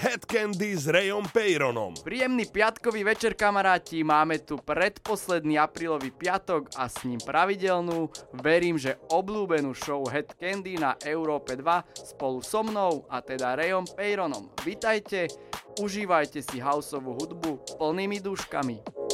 Head Candy s Rayom Peyronom. Príjemný piatkový večer kamaráti, máme tu predposledný aprílový piatok a s ním pravidelnú, verím, že obľúbenú show Head Candy na Európe 2 spolu so mnou a teda Rayom Peyronom. Vitajte, užívajte si houseovú hudbu plnými duškami.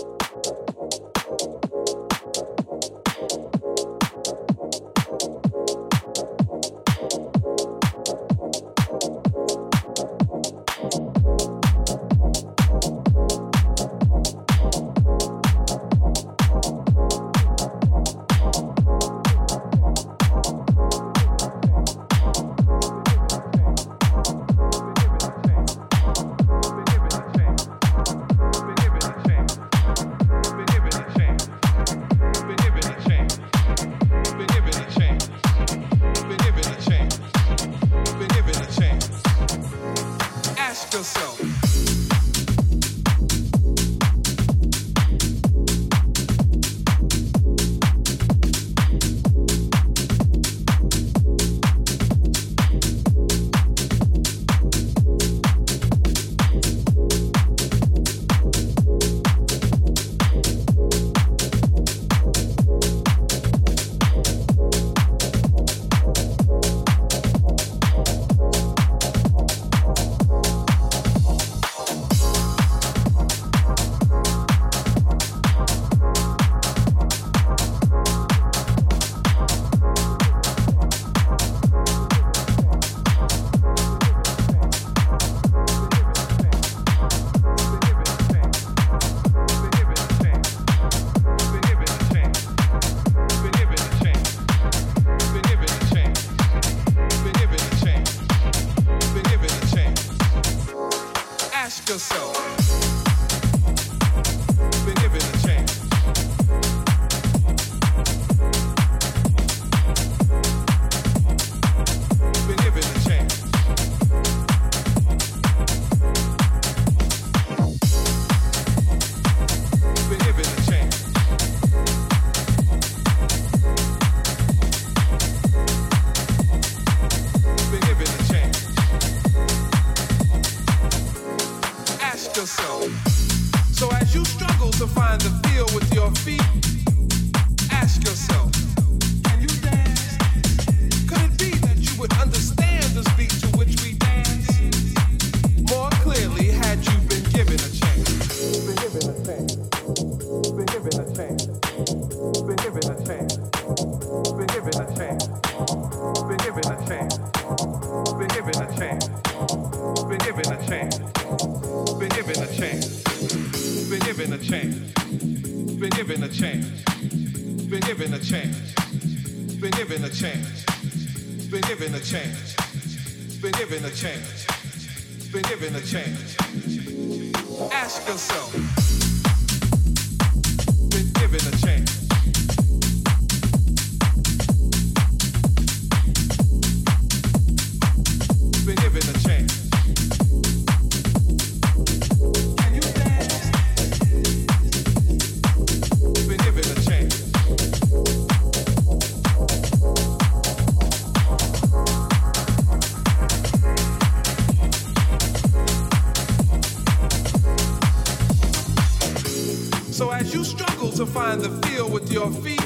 To find the feel with your feet.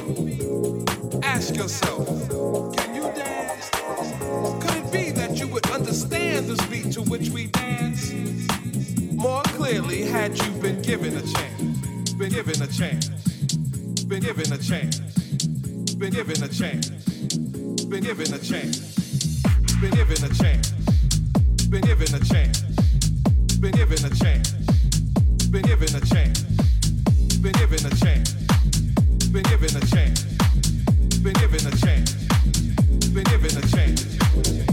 Ask yourself, can you dance? Could it be that you would understand the beat to which we dance more clearly had you been given a chance? Been given a chance. Been given a chance. Been given a chance. Been given a chance. Been given a chance. Been given a chance. Been given a chance. Been given a chance been given a chance. Been given a chance. Been given a chance. Been given a chance.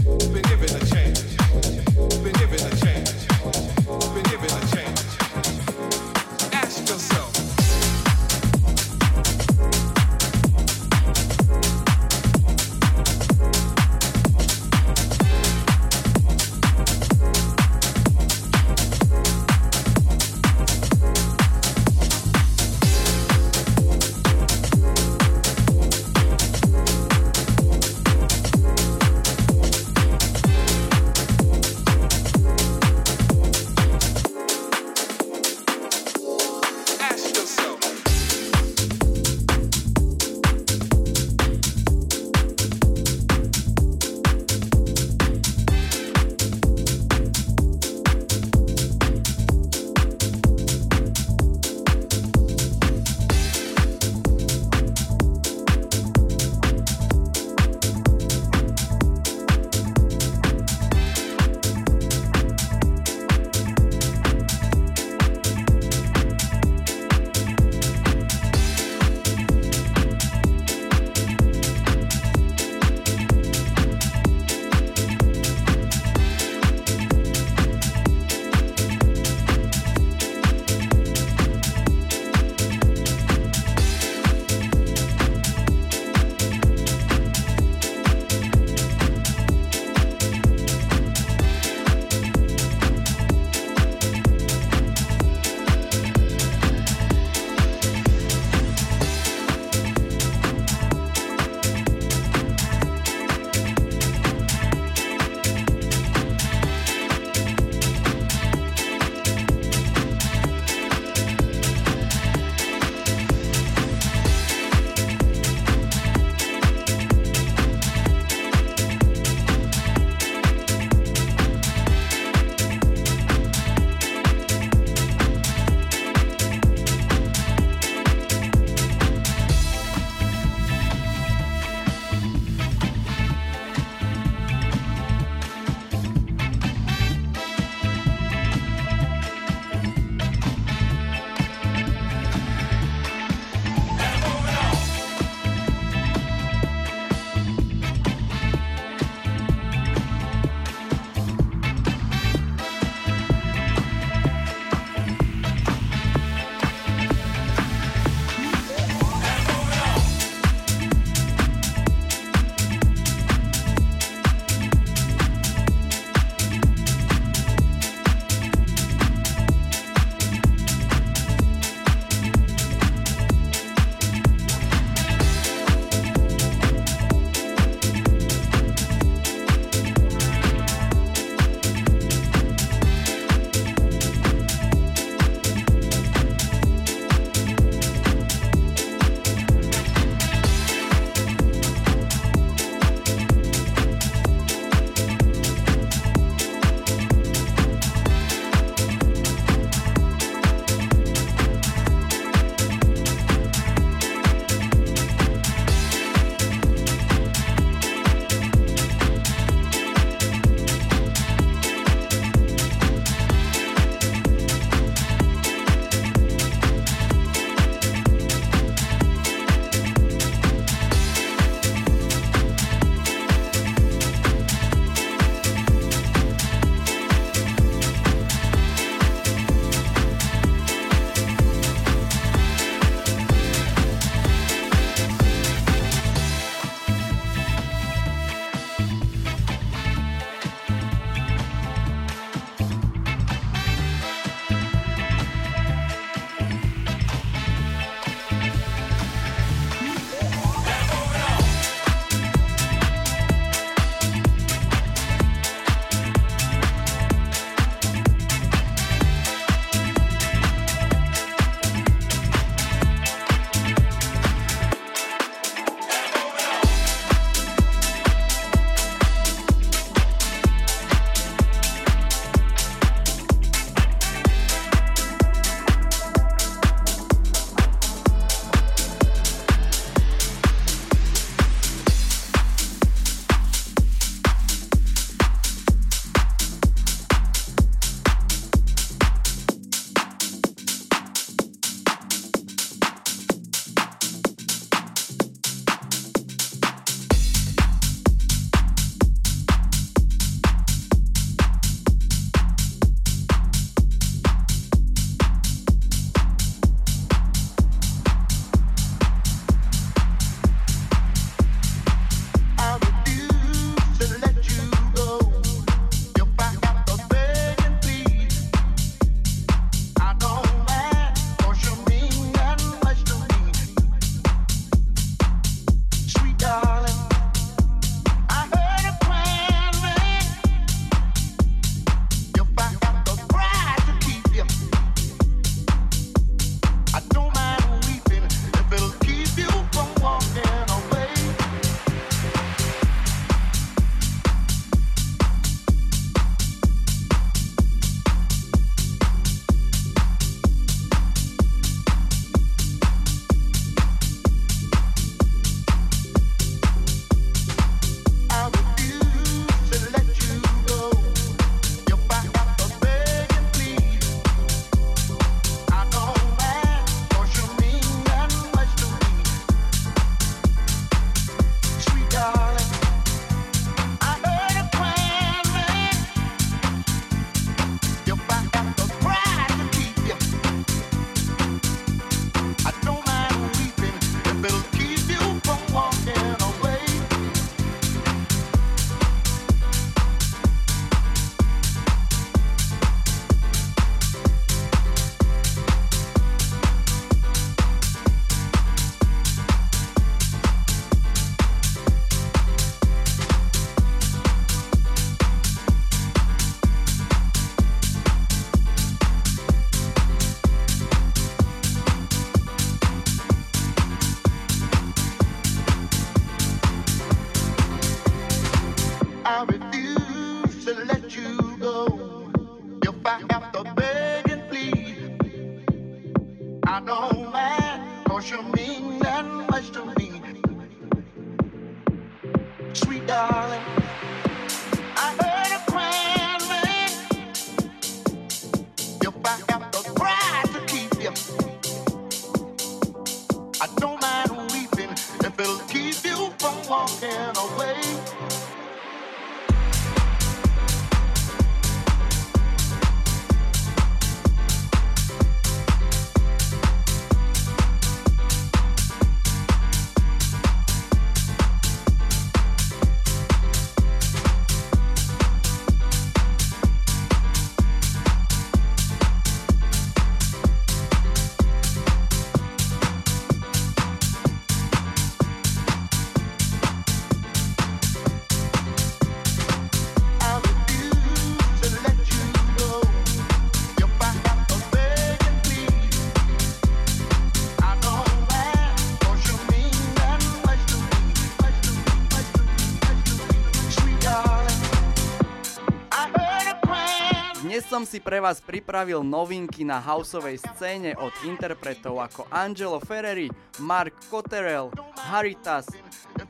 Som si pre vás pripravil novinky na houseovej scéne od interpretov ako Angelo Ferreri, Mark Cotterell, Haritas,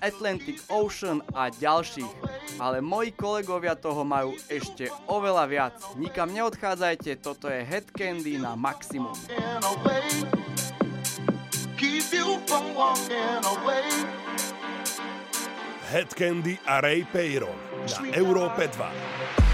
Atlantic Ocean a ďalších. Ale moji kolegovia toho majú ešte oveľa viac. Nikam neodchádzajte, toto je Head Candy na maximum. Head Candy a Ray Peyron na Európe 2.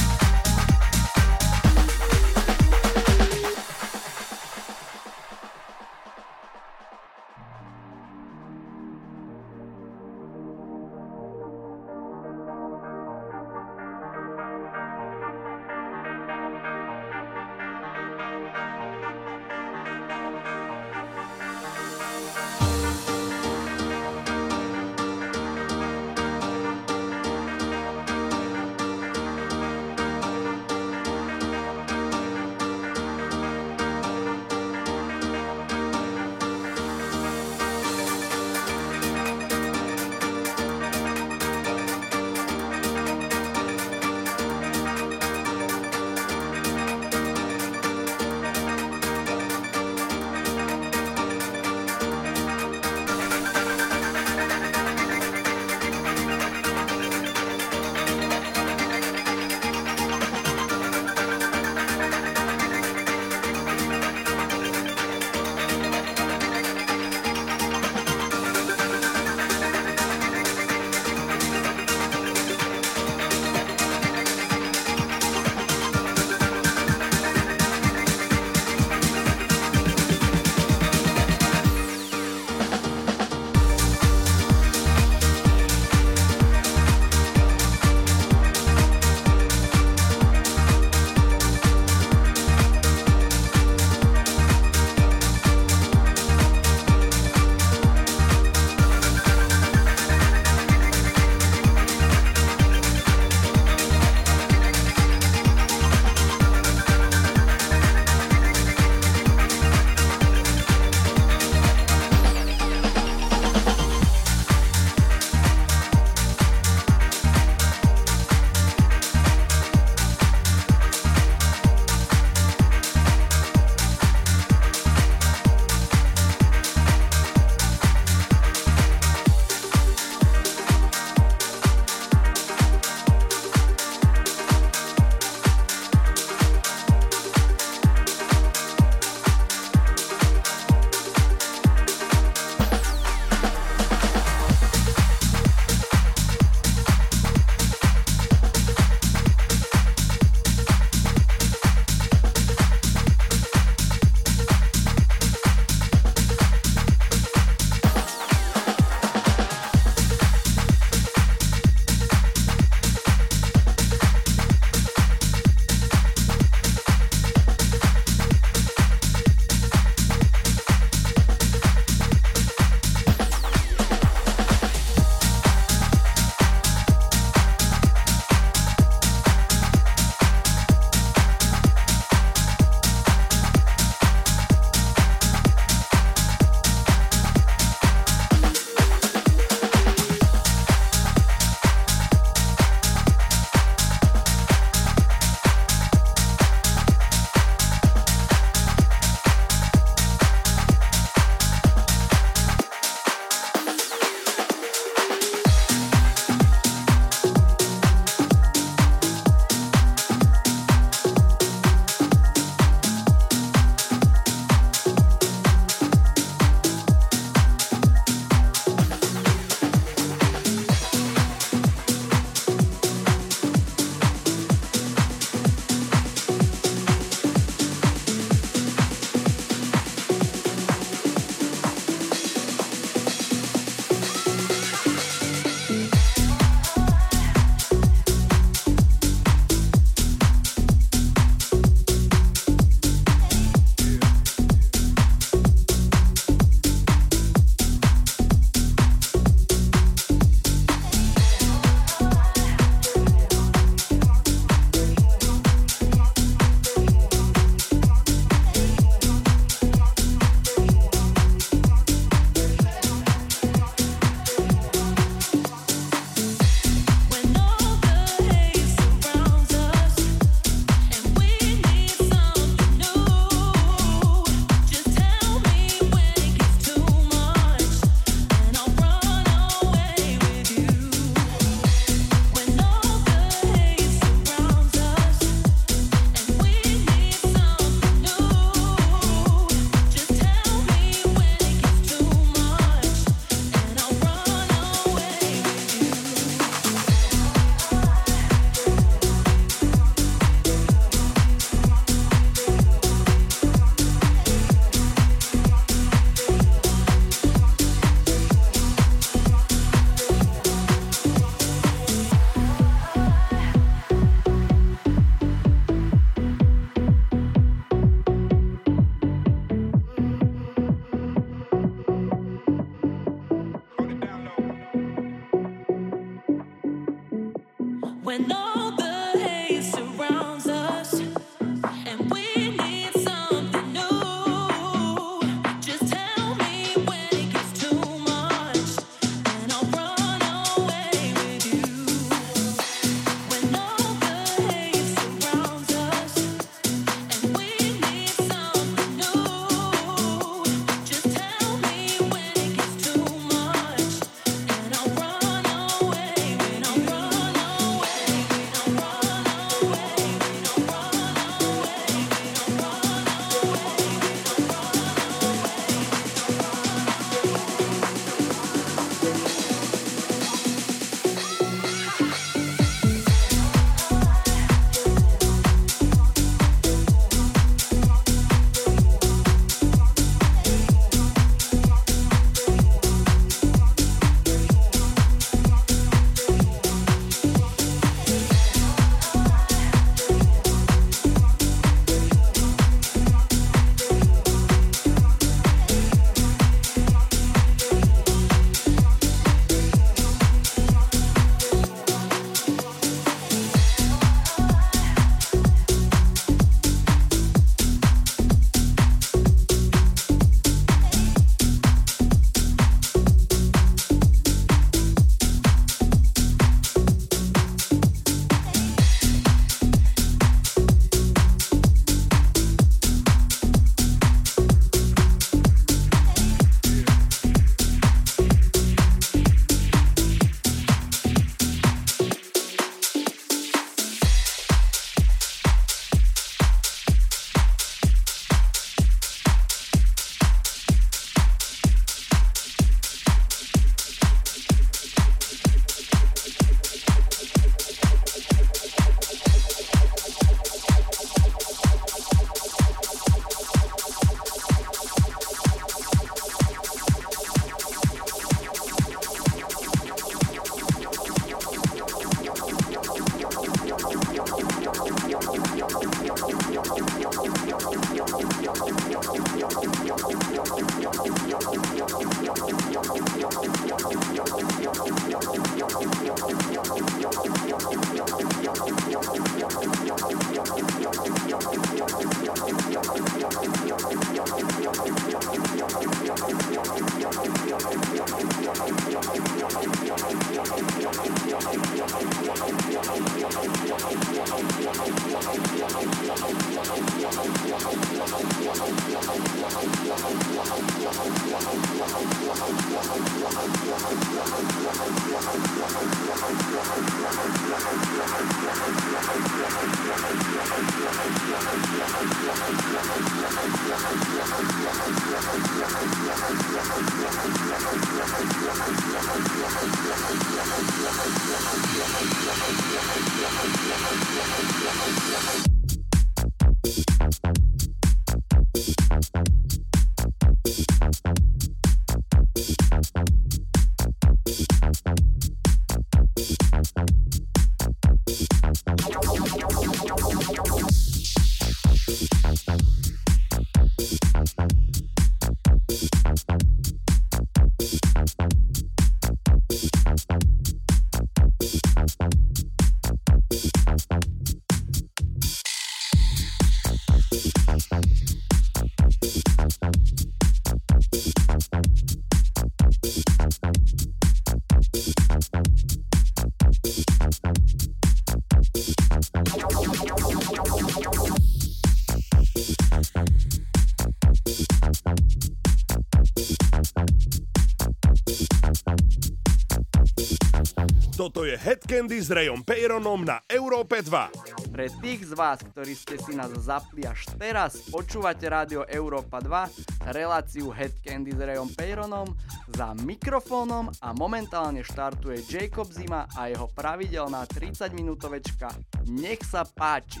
je Head Candy s Rayom Peyronom na Európe 2. Pre tých z vás, ktorí ste si nás zapli až teraz, počúvate rádio Európa 2, reláciu Head Candy s Rayom Peyronom, za mikrofónom a momentálne štartuje Jacob Zima a jeho pravidelná 30 minútovečka. Nech sa páči!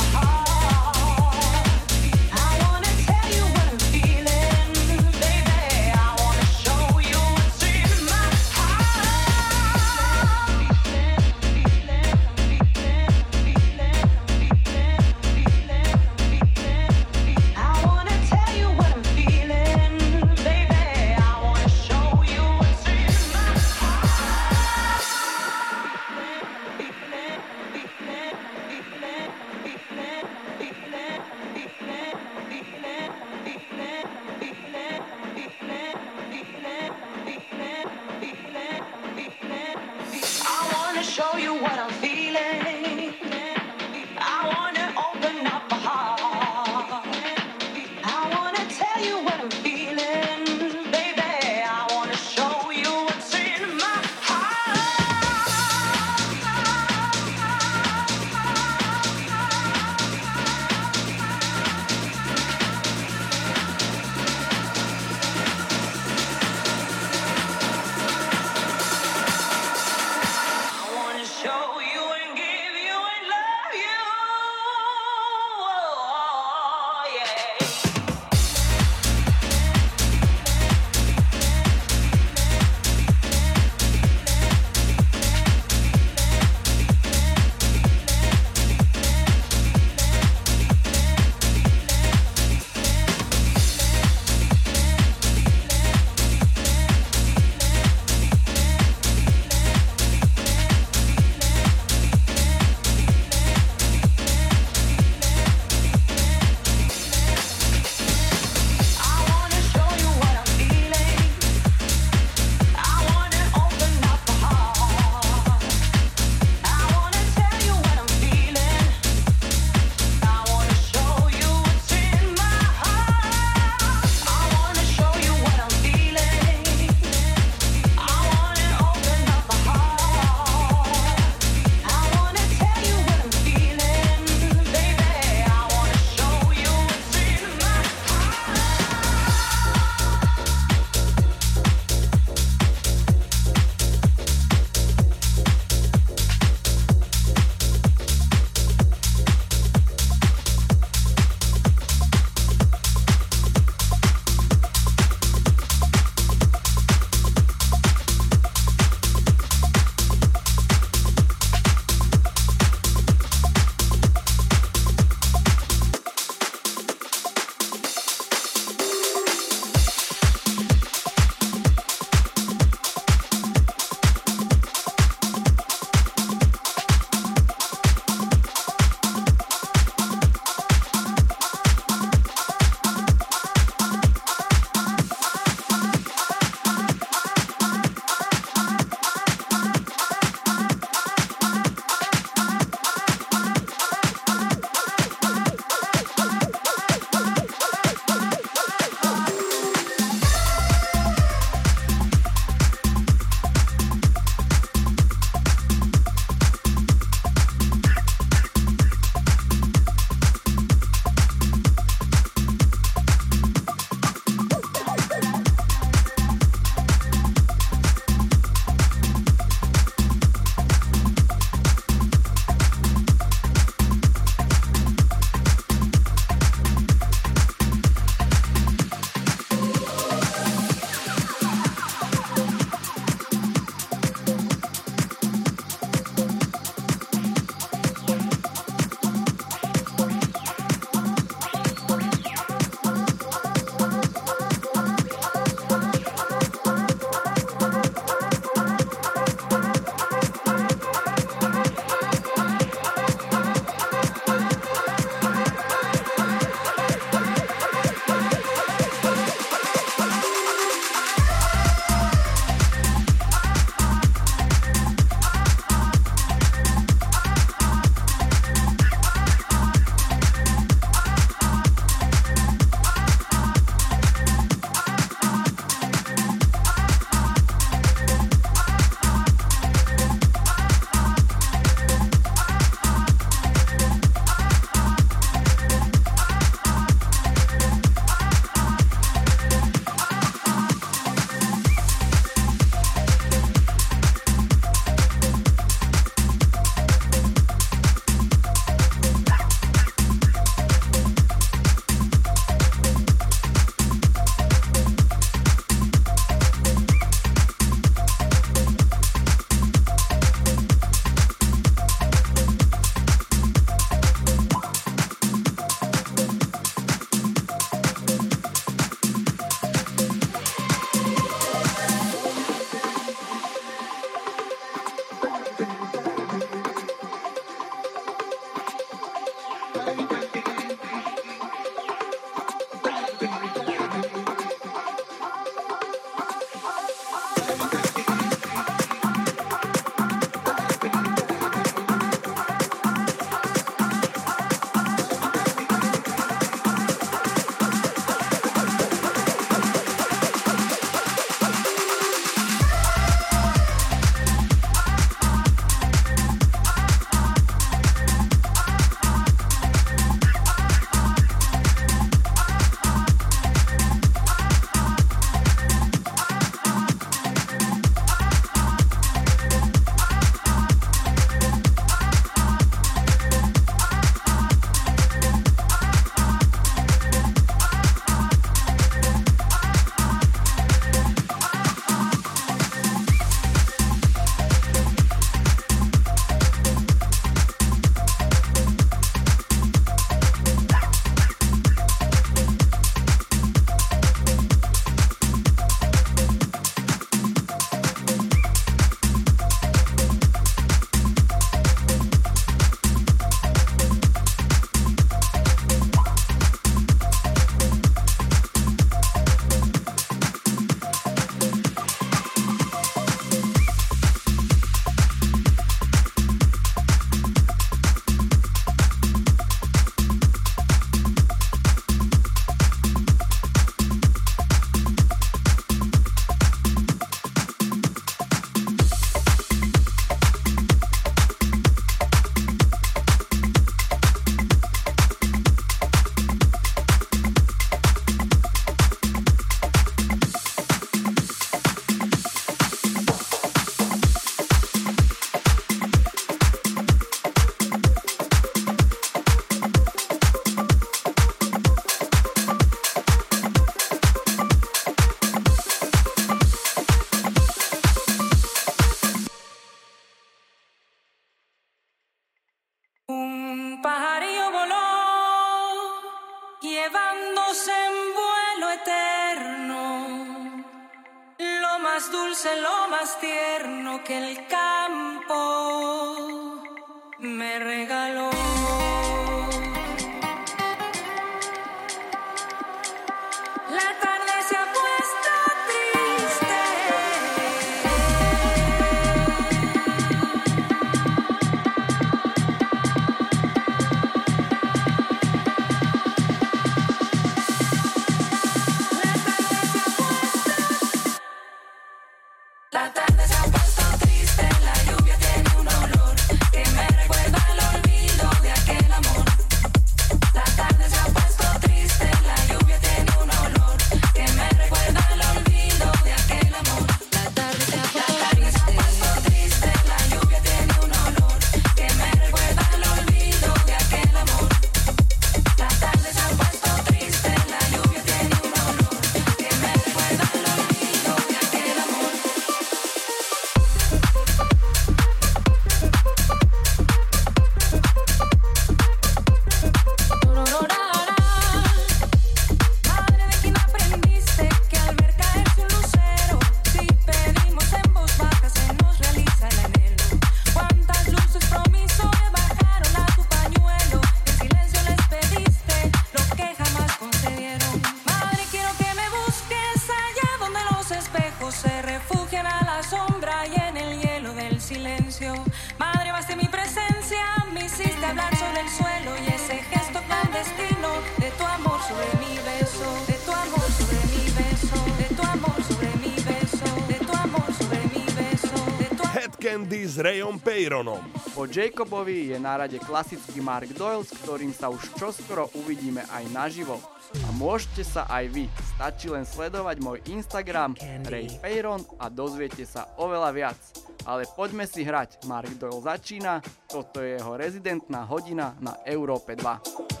Byronom. Po Jacobovi je na rade klasický Mark Doyle, s ktorým sa už čoskoro uvidíme aj naživo. A môžete sa aj vy, stačí len sledovať môj Instagram Ray Peyron a dozviete sa oveľa viac. Ale poďme si hrať, Mark Doyle začína, toto je jeho rezidentná hodina na Európe 2.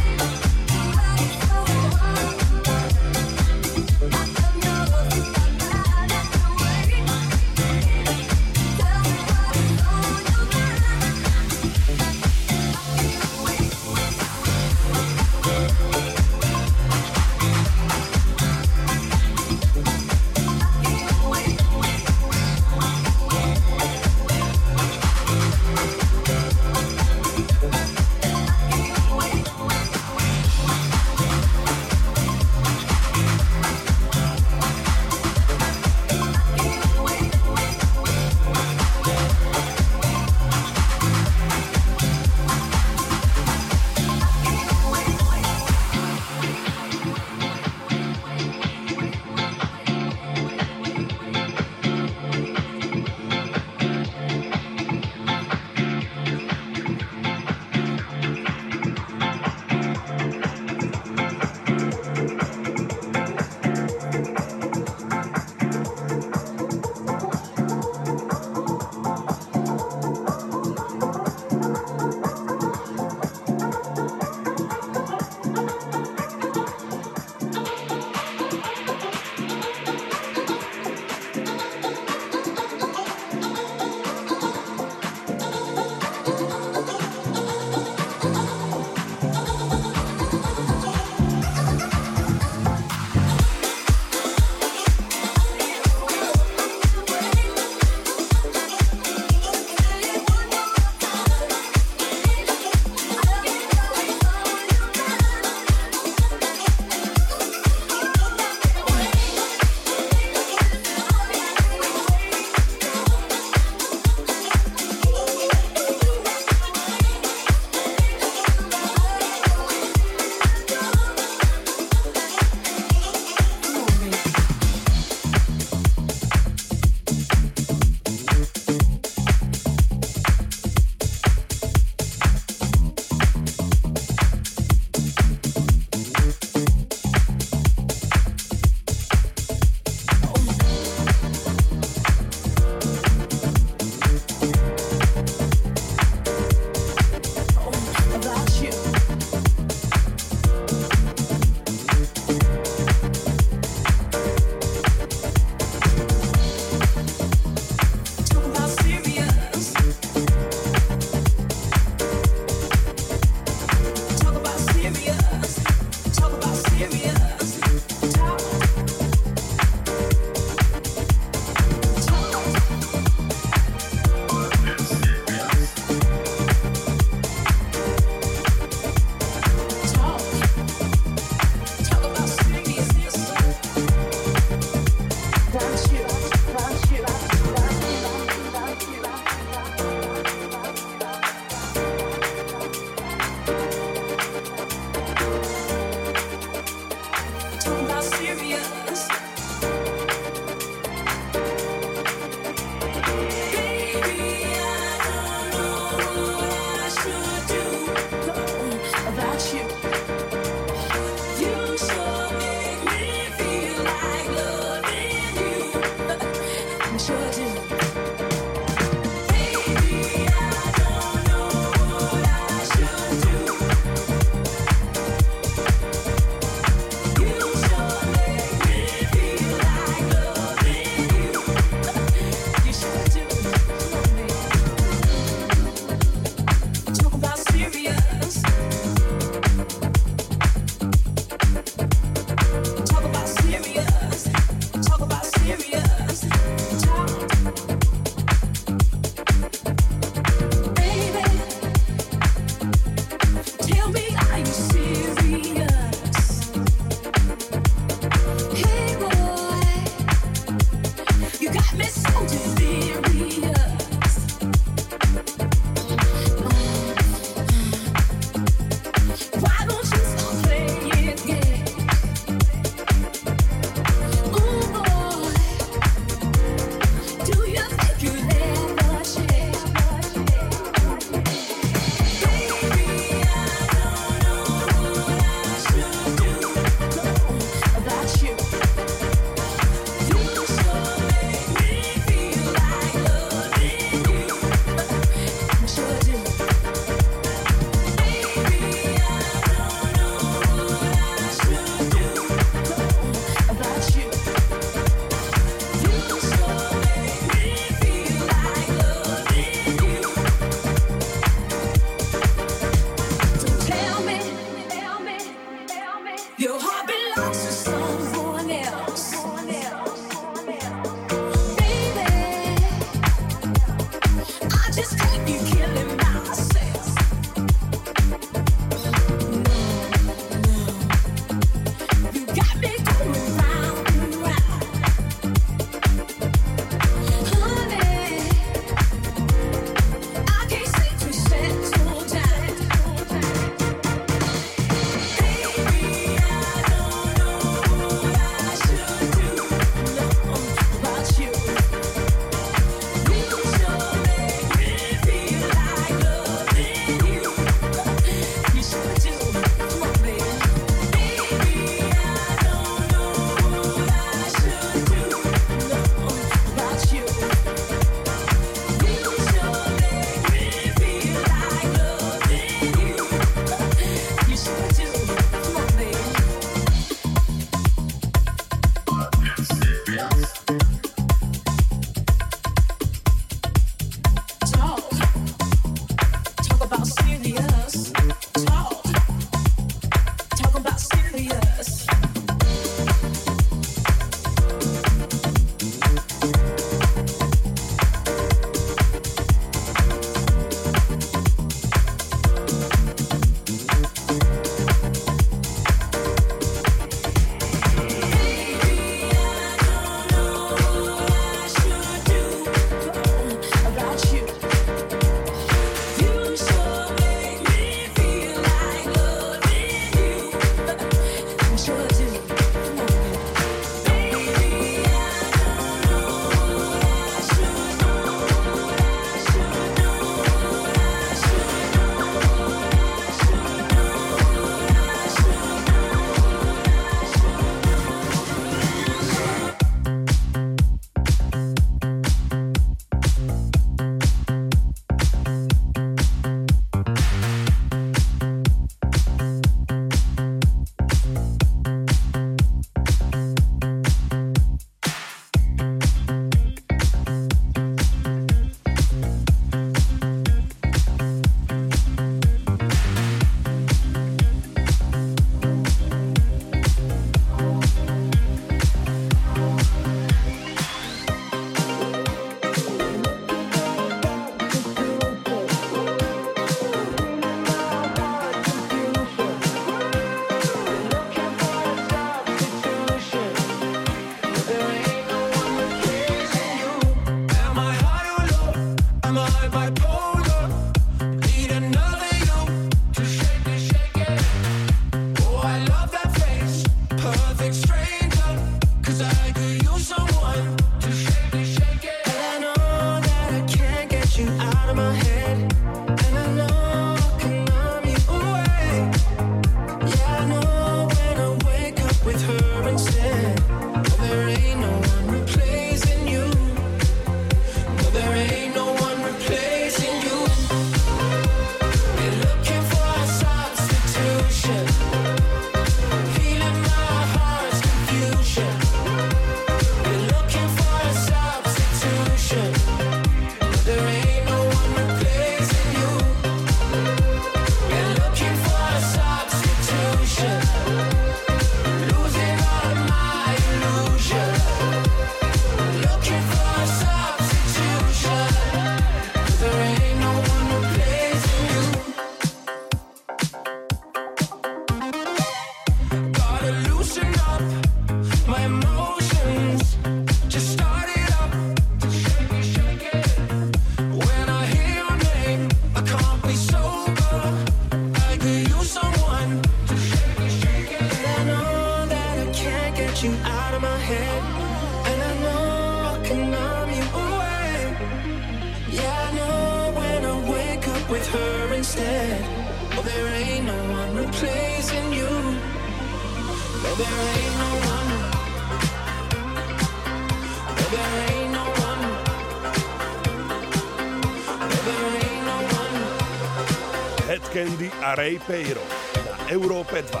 Ray Peiro na Európe 2.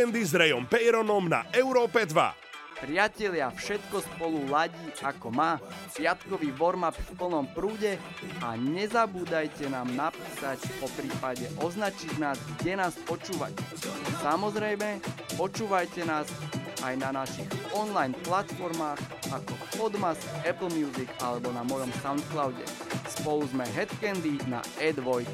Headcandy s Rayom Peyronom na Európe 2. Priatelia, všetko spolu ladí ako má, piatkový warm-up v plnom prúde a nezabúdajte nám napísať, po prípade označiť nás, kde nás počúvať. Samozrejme, počúvajte nás aj na našich online platformách ako Podmas, Apple Music alebo na mojom Soundcloude. Spolu sme Headcandy na E2.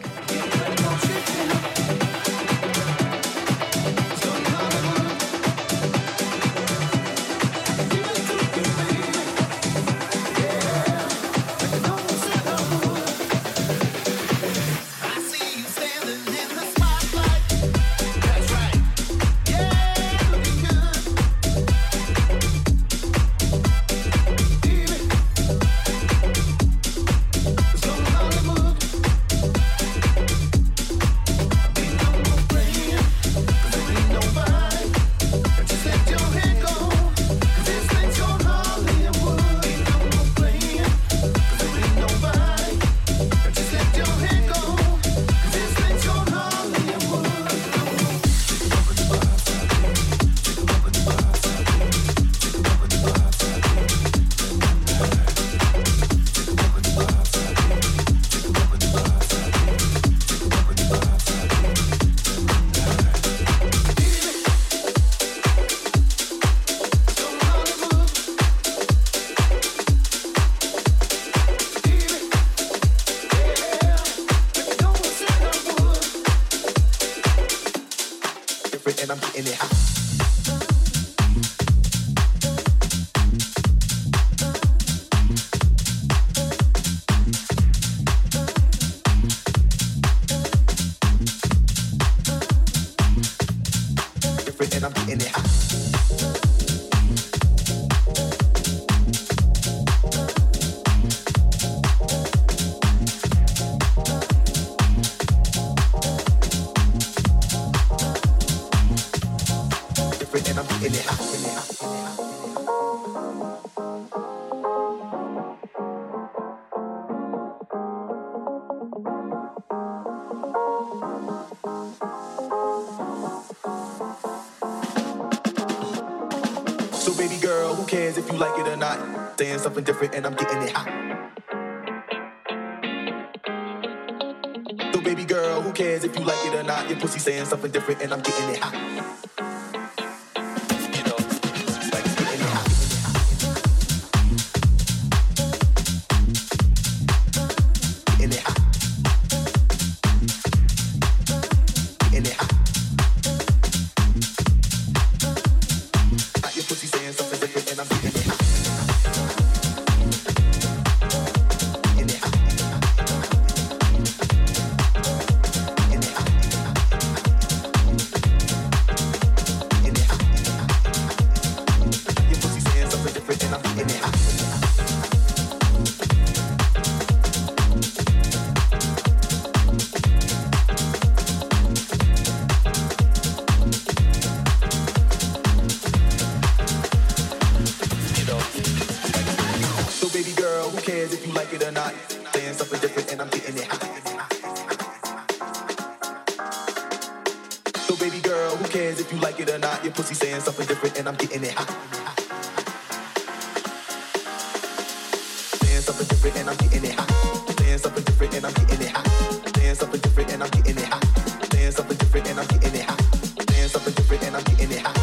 Something different and I'm getting it hot. So baby girl, who cares if you like it or not? Your pussy saying something different and I'm getting it hot. Dance different and I'm getting it something different and I'm getting it hot. Dance up a something different and I'm getting it hot. Dance up a something different and I'm getting it hot. Different and I'm getting it hot.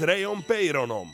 S Rayom Peyronom.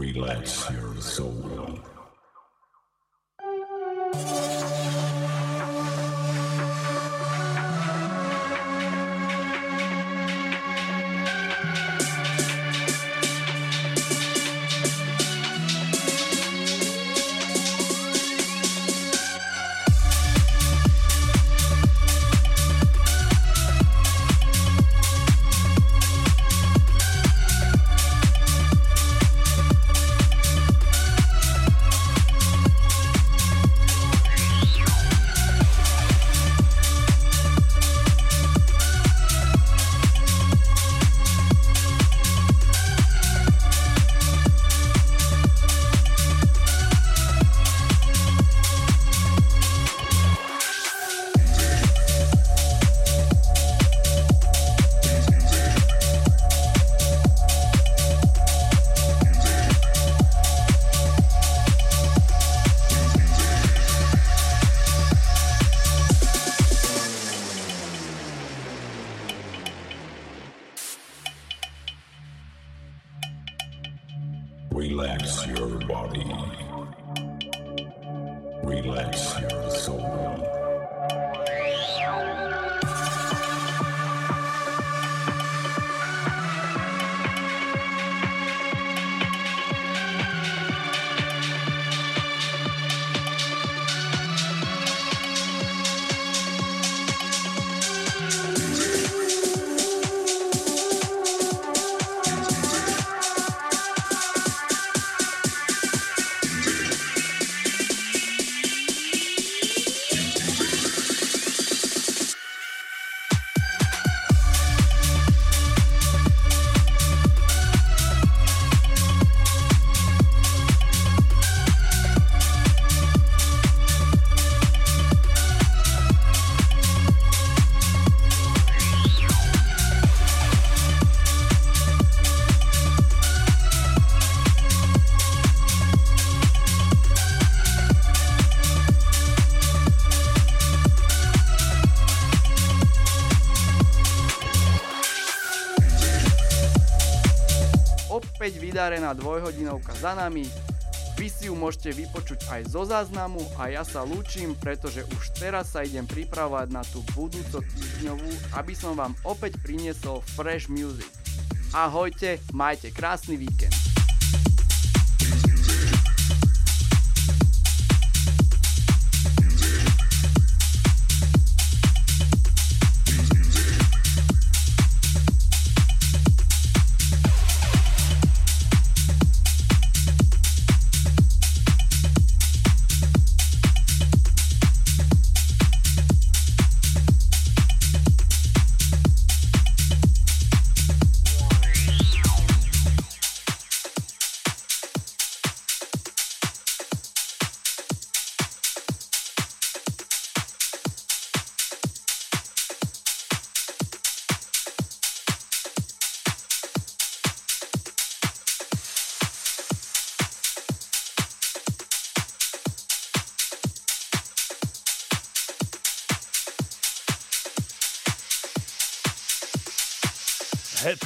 Relax your soul. Vydarená dvojhodinovka za nami. Vy si ju môžete vypočuť aj zo záznamu a ja sa lúčim, pretože už teraz sa idem pripravovať na tú budúco týždňovú, aby som vám opäť priniesol fresh music. Ahojte, majte krásny víkend.